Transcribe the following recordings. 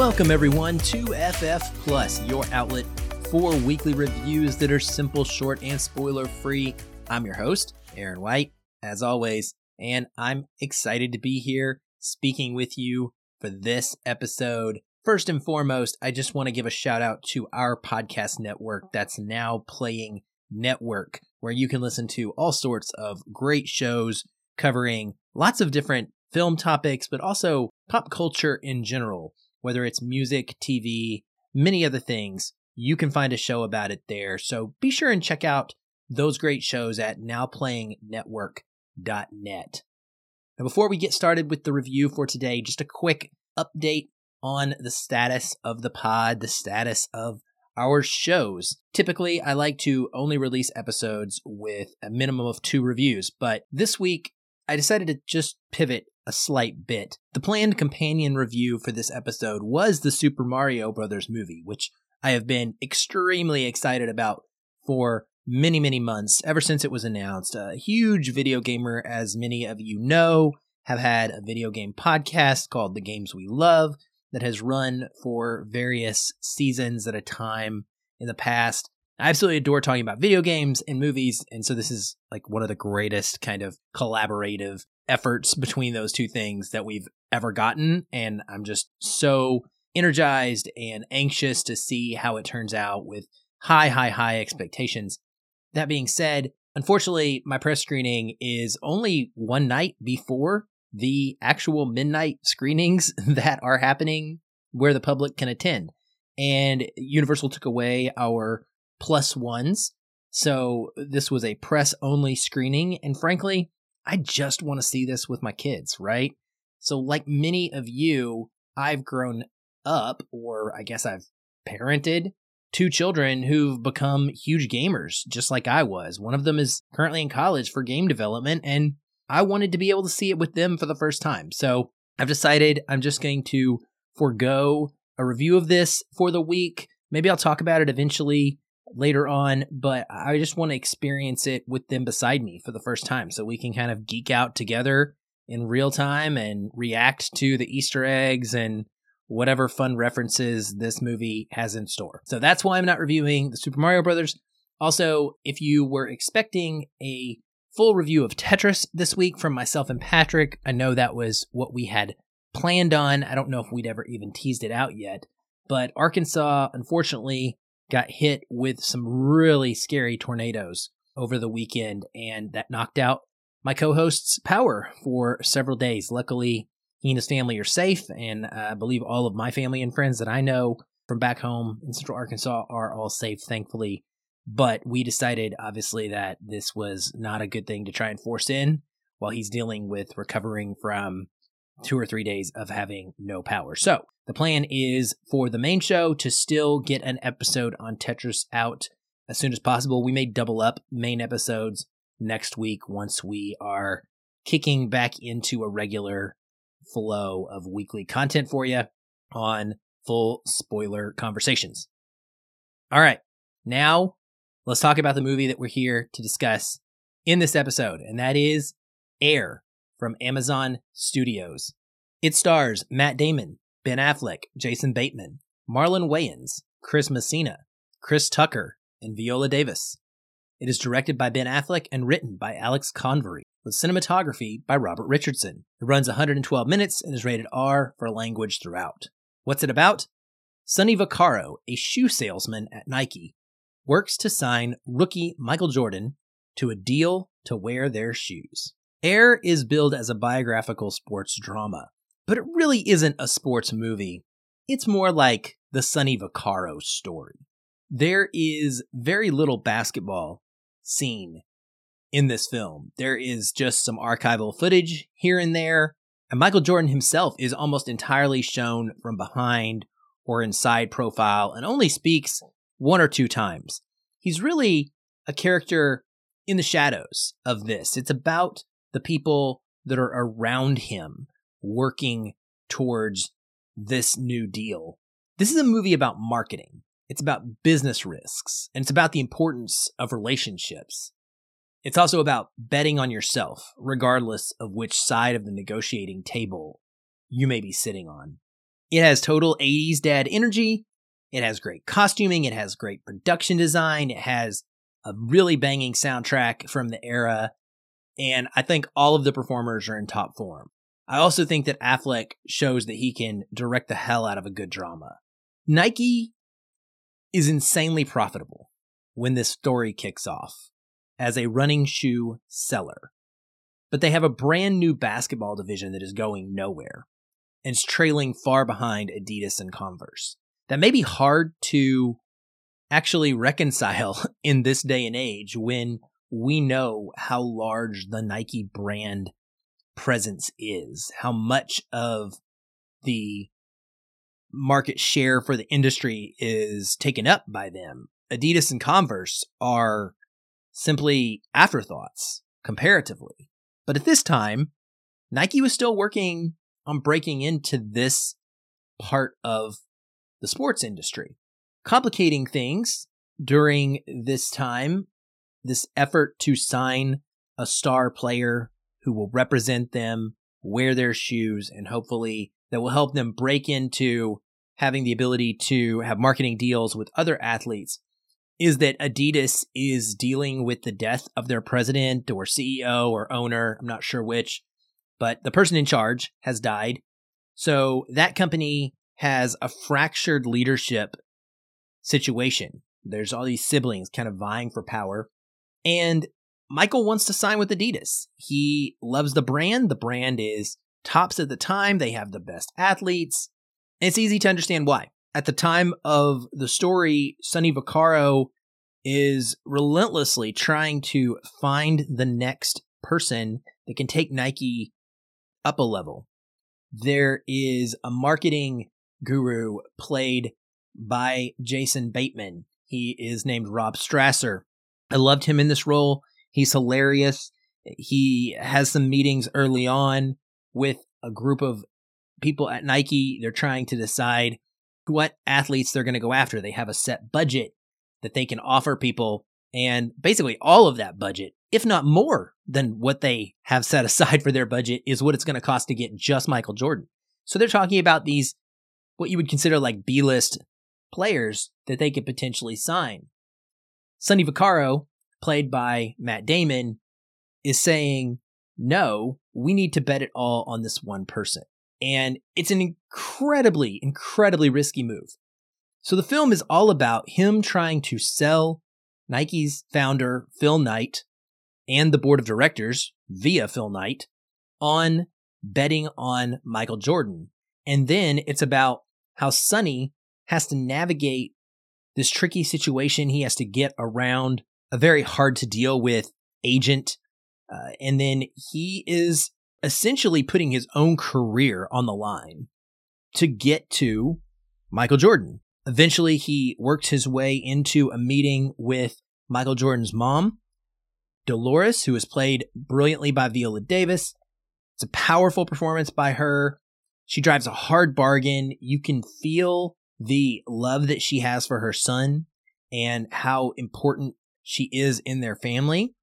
Welcome, everyone, to FF Plus, your outlet for weekly reviews that are simple, short, and spoiler free. I'm your host, Aaron White, as always, and I'm excited to be here speaking with you for this episode. First and foremost, I just want to give a shout out to our podcast network that's now playing network, where you can listen to all sorts of great shows covering lots of different film topics, but also pop culture in general whether it's music, TV, many other things, you can find a show about it there. So be sure and check out those great shows at nowplayingnetwork.net. Now, before we get started with the review for today, just a quick update on the status of the pod, the status of our shows. Typically, I like to only release episodes with a minimum of two reviews, but this week I decided to just pivot a slight bit. The planned companion review for this episode was the Super Mario Brothers movie, which I have been extremely excited about for many, many months, ever since it was announced. A huge video gamer, as many of you know, have had a video game podcast called The Games We Love that has run for various seasons at a time in the past. I absolutely adore talking about video games and movies, and so this is like one of the greatest kind of collaborative efforts between those two things that we've ever gotten. And I'm just so energized and anxious to see how it turns out with high, high, high expectations. That being said, unfortunately, my press screening is only one night before the actual midnight screenings that are happening where the public can attend. And Universal took away our plus ones. So this was a press only screening. And frankly, I just want to see this with my kids, right? So, like many of you, I've grown up, or I guess I've parented two children who've become huge gamers, just like I was. One of them is currently in college for game development, and I wanted to be able to see it with them for the first time. So, I've decided I'm just going to forego a review of this for the week. Maybe I'll talk about it eventually later on, but I just want to experience it with them beside me for the first time so we can kind of geek out together in real time and react to the Easter eggs and whatever fun references this movie has in store. So that's why I'm not reviewing the Super Mario Brothers. Also, if you were expecting a full review of Tetris this week from myself and Patrick, I know that was what we had planned on. I don't know if we'd ever even teased it out yet, but Arkansas, unfortunately, got hit with some really scary tornadoes over the weekend, and that knocked out my co host's power for several days. Luckily, he and his family are safe, and I believe all of my family and friends that I know from back home in central Arkansas are all safe, thankfully. But we decided, obviously, that this was not a good thing to try and force in while he's dealing with recovering from two or three days of having no power. So the plan is for the main show to still get an episode on Tetris out as soon as possible. We may double up main episodes next week once we are kicking back into a regular flow of weekly content for you on full spoiler conversations. All right, now let's talk about the movie that we're here to discuss in this episode, and that is Air from Amazon Studios. It stars Matt Damon, Ben Affleck, Jason Bateman, Marlon Wayans, Chris Messina, Chris Tucker, and Viola Davis. It is directed by Ben Affleck and written by Alex Convery, with cinematography by Robert Richardson. It runs 112 minutes and is rated R for language throughout. What's it about? Sonny Vaccaro, a shoe salesman at Nike, works to sign rookie Michael Jordan to a deal to wear their shoes. Air is billed as a biographical sports drama, but it really isn't a sports movie. It's more like the Sonny Vaccaro story. There is very little basketball seen in this film. There is just some archival footage here and there, and Michael Jordan himself is almost entirely shown from behind or in side profile and only speaks one or two times. He's really a character in the shadows of this. It's about the people that are around him working towards this new deal. This is a movie about marketing. It's about business risks and it's about the importance of relationships. It's also about betting on yourself, regardless of which side of the negotiating table you may be sitting on. It has total 80s dad energy. It has great costuming. It has great production design. It has a really banging soundtrack from the era. And I think all of the performers are in top form. I also think that Affleck shows that he can direct the hell out of a good drama. Nike is insanely profitable when this story kicks off as a running shoe seller. But they have a brand new basketball division that is going nowhere and is trailing far behind Adidas and Converse. That may be hard to actually reconcile in this day and age when we know how large the Nike brand presence is, how much of the market share for the industry is taken up by them. Adidas and Converse are simply afterthoughts comparatively. But at this time, Nike was still working on breaking into this part of the sports industry. Complicating things during this time, this effort to sign a star player who will represent them, wear their shoes, and hopefully that will help them break into having the ability to have marketing deals with other athletes is that Adidas is dealing with the death of their president or CEO or owner. I'm not sure which, but the person in charge has died. So that company has a fractured leadership situation. There's all these siblings kind of vying for power. And Michael wants to sign with Adidas. He loves the brand. The brand is tops at the time. They have the best athletes. And it's easy to understand why at the time of the story, Sonny Vaccaro is relentlessly trying to find the next person that can take Nike up a level. There is a marketing guru played by Jason Bateman. He is named Rob Strasser. I loved him in this role. He's hilarious. He has some meetings early on with a group of people at Nike. They're trying to decide what athletes they're going to go after. They have a set budget that they can offer people. And basically, all of that budget, if not more than what they have set aside for their budget, is what it's going to cost to get just Michael Jordan. So they're talking about these, what you would consider like B list players that they could potentially sign. Sonny Vaccaro, played by Matt Damon, is saying, no, we need to bet it all on this one person. And it's an incredibly, incredibly risky move. So the film is all about him trying to sell Nike's founder, Phil Knight, and the board of directors via Phil Knight on betting on Michael Jordan. And then it's about how Sonny has to navigate this tricky situation. He has to get around a very hard to deal with agent. Uh, and then he is essentially putting his own career on the line to get to Michael Jordan. Eventually, he worked his way into a meeting with Michael Jordan's mom, Dolores, who is played brilliantly by Viola Davis. It's a powerful performance by her. She drives a hard bargain. You can feel the love that she has for her son and how important she is in their family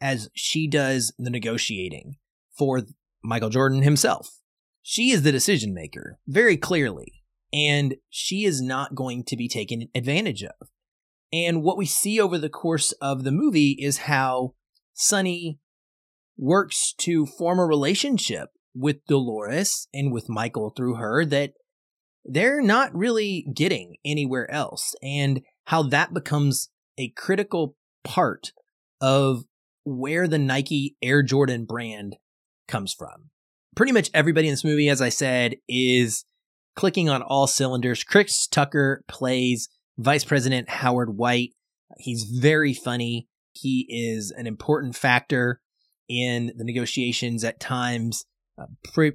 as she does the negotiating for Michael Jordan himself. She is the decision maker, very clearly, and she is not going to be taken advantage of. And what we see over the course of the movie is how Sonny works to form a relationship with Dolores and with Michael through her that they're not really getting anywhere else, and how that becomes a critical part of where the Nike Air Jordan brand comes from. Pretty much everybody in this movie, as I said, is clicking on all cylinders. Chris Tucker plays Vice President Howard White. He's very funny. He is an important factor in the negotiations at times uh,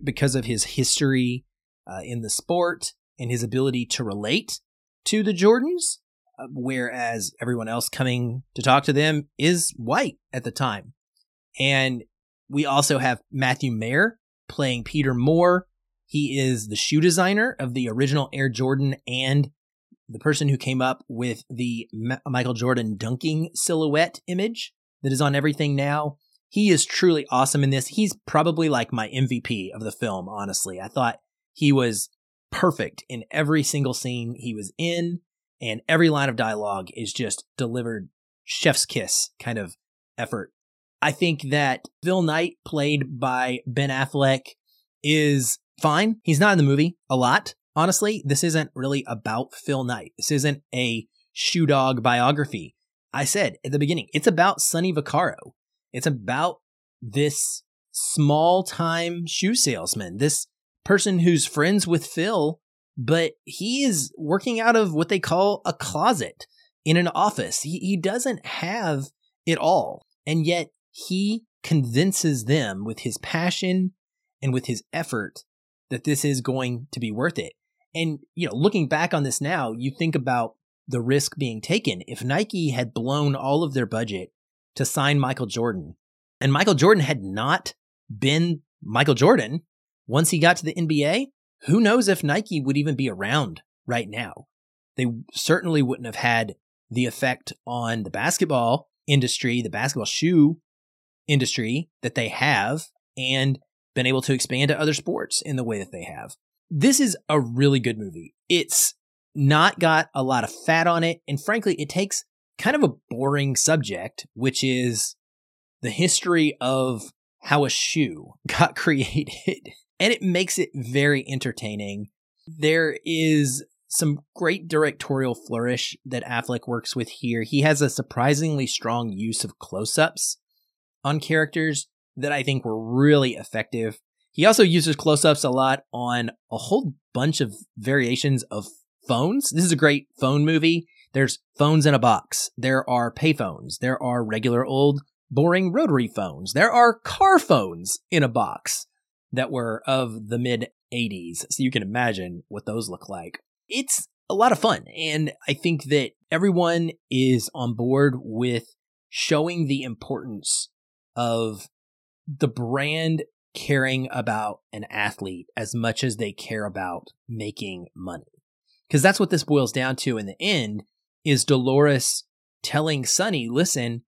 because of his history uh, in the sport and his ability to relate to the Jordans, uh, whereas everyone else coming to talk to them is white at the time. And we also have Matthew Maher playing Peter Moore. He is the shoe designer of the original Air Jordan and the person who came up with the Michael Jordan dunking silhouette image that is on everything now. He is truly awesome in this. He's probably like my MVP of the film, honestly. I thought he was perfect in every single scene he was in, and every line of dialogue is just delivered chef's kiss kind of effort. I think that Phil Knight, played by Ben Affleck, is fine. He's not in the movie a lot. Honestly, this isn't really about Phil Knight. This isn't a shoe dog biography. I said at the beginning, it's about Sonny Vaccaro. It's about this small time shoe salesman, this person who's friends with Phil, but he is working out of what they call a closet in an office. He, he doesn't have it all. And yet he convinces them with his passion and with his effort that this is going to be worth it. And, you know, looking back on this now, you think about the risk being taken. If Nike had blown all of their budget to sign Michael Jordan, and Michael Jordan had not been Michael Jordan once he got to the NBA, who knows if Nike would even be around right now? They certainly wouldn't have had the effect on the basketball industry, the basketball shoe industry that they have, and been able to expand to other sports in the way that they have. This is a really good movie. It's not got a lot of fat on it. And frankly, it takes kind of a boring subject, which is the history of how a shoe got created. And it makes it very entertaining. There is some great directorial flourish that Affleck works with here. He has a surprisingly strong use of close ups on characters that I think were really effective. He also uses close ups a lot on a whole bunch of variations of phones. This is a great phone movie. There's phones in a box. There are payphones. There are regular old boring rotary phones. There are car phones in a box that were of the mid 80s. So you can imagine what those look like. It's a lot of fun. And I think that everyone is on board with showing the importance of the brand caring about an athlete as much as they care about making money because that's what this boils down to in the end is Dolores telling Sonny, listen,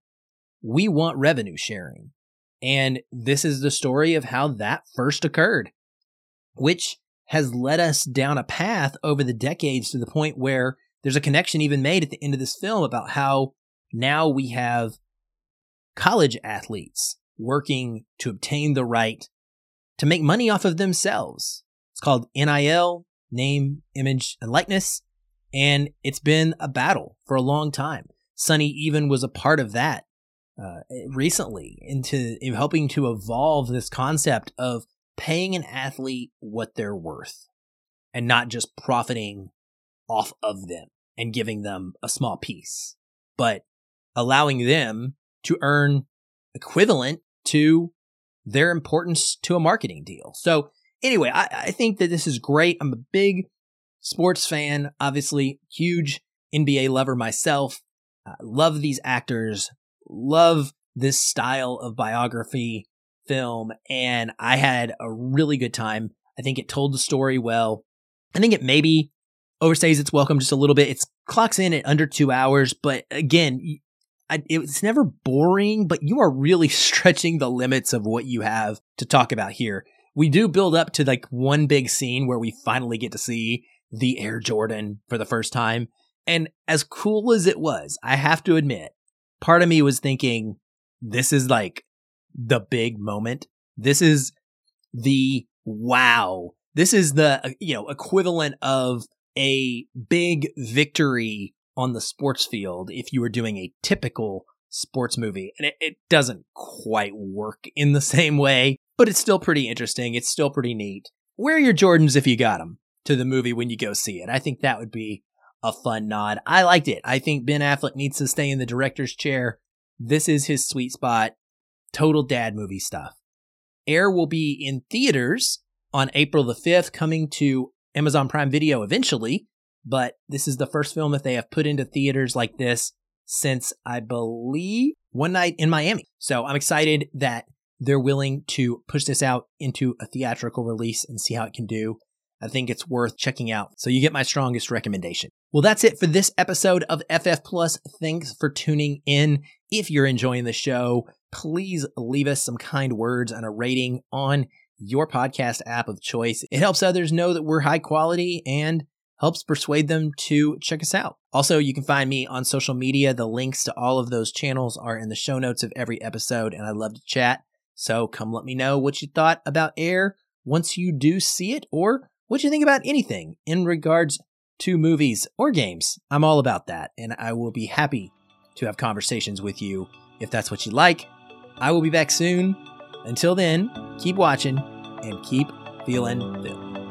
we want revenue sharing. And this is the story of how that first occurred, which has led us down a path over the decades to the point where there's a connection even made at the end of this film about how now we have college athletes working to obtain the right to make money off of themselves. It's called NIL, name, image, and likeness. And it's been a battle for a long time. Sonny even was a part of that uh, recently into helping to evolve this concept of paying an athlete what they're worth and not just profiting off of them and giving them a small piece, but allowing them to earn equivalent to their importance to a marketing deal. So anyway, I, I think that this is great. I'm a big sports fan, obviously, huge NBA lover myself. Uh, love these actors, love this style of biography film, and I had a really good time. I think it told the story well. I think it maybe overstays its welcome just a little bit. It clocks in at under two hours, but again, I, it's never boring, but you are really stretching the limits of what you have to talk about here we do build up to like one big scene where we finally get to see the Air Jordan for the first time. And as cool as it was, I have to admit, part of me was thinking, this is like the big moment. This is the wow. This is the, uh, you know, equivalent of a big victory on the sports field if you were doing a typical sports movie. And it, it doesn't quite work in the same way, but it's still pretty interesting. It's still pretty neat. Wear your Jordans if you got them to the movie when you go see it. I think that would be a fun nod. I liked it. I think Ben Affleck needs to stay in the director's chair. This is his sweet spot. Total dad movie stuff. Air will be in theaters on April the 5th, coming to Amazon Prime Video eventually, but this is the first film that they have put into theaters like this since I believe one night in Miami. So I'm excited that they're willing to push this out into a theatrical release and see how it can do. I think it's worth checking out. So you get my strongest recommendation. Well, that's it for this episode of FF Plus. Thanks for tuning in. If you're enjoying the show, please leave us some kind words and a rating on your podcast app of choice. It helps others know that we're high quality and helps persuade them to check us out. Also, you can find me on social media. The links to all of those channels are in the show notes of every episode, and I love to chat. So come let me know what you thought about Air once you do see it, or what you think about anything in regards to movies or games. I'm all about that, and I will be happy to have conversations with you if that's what you like. I will be back soon. Until then, keep watching and keep feeling.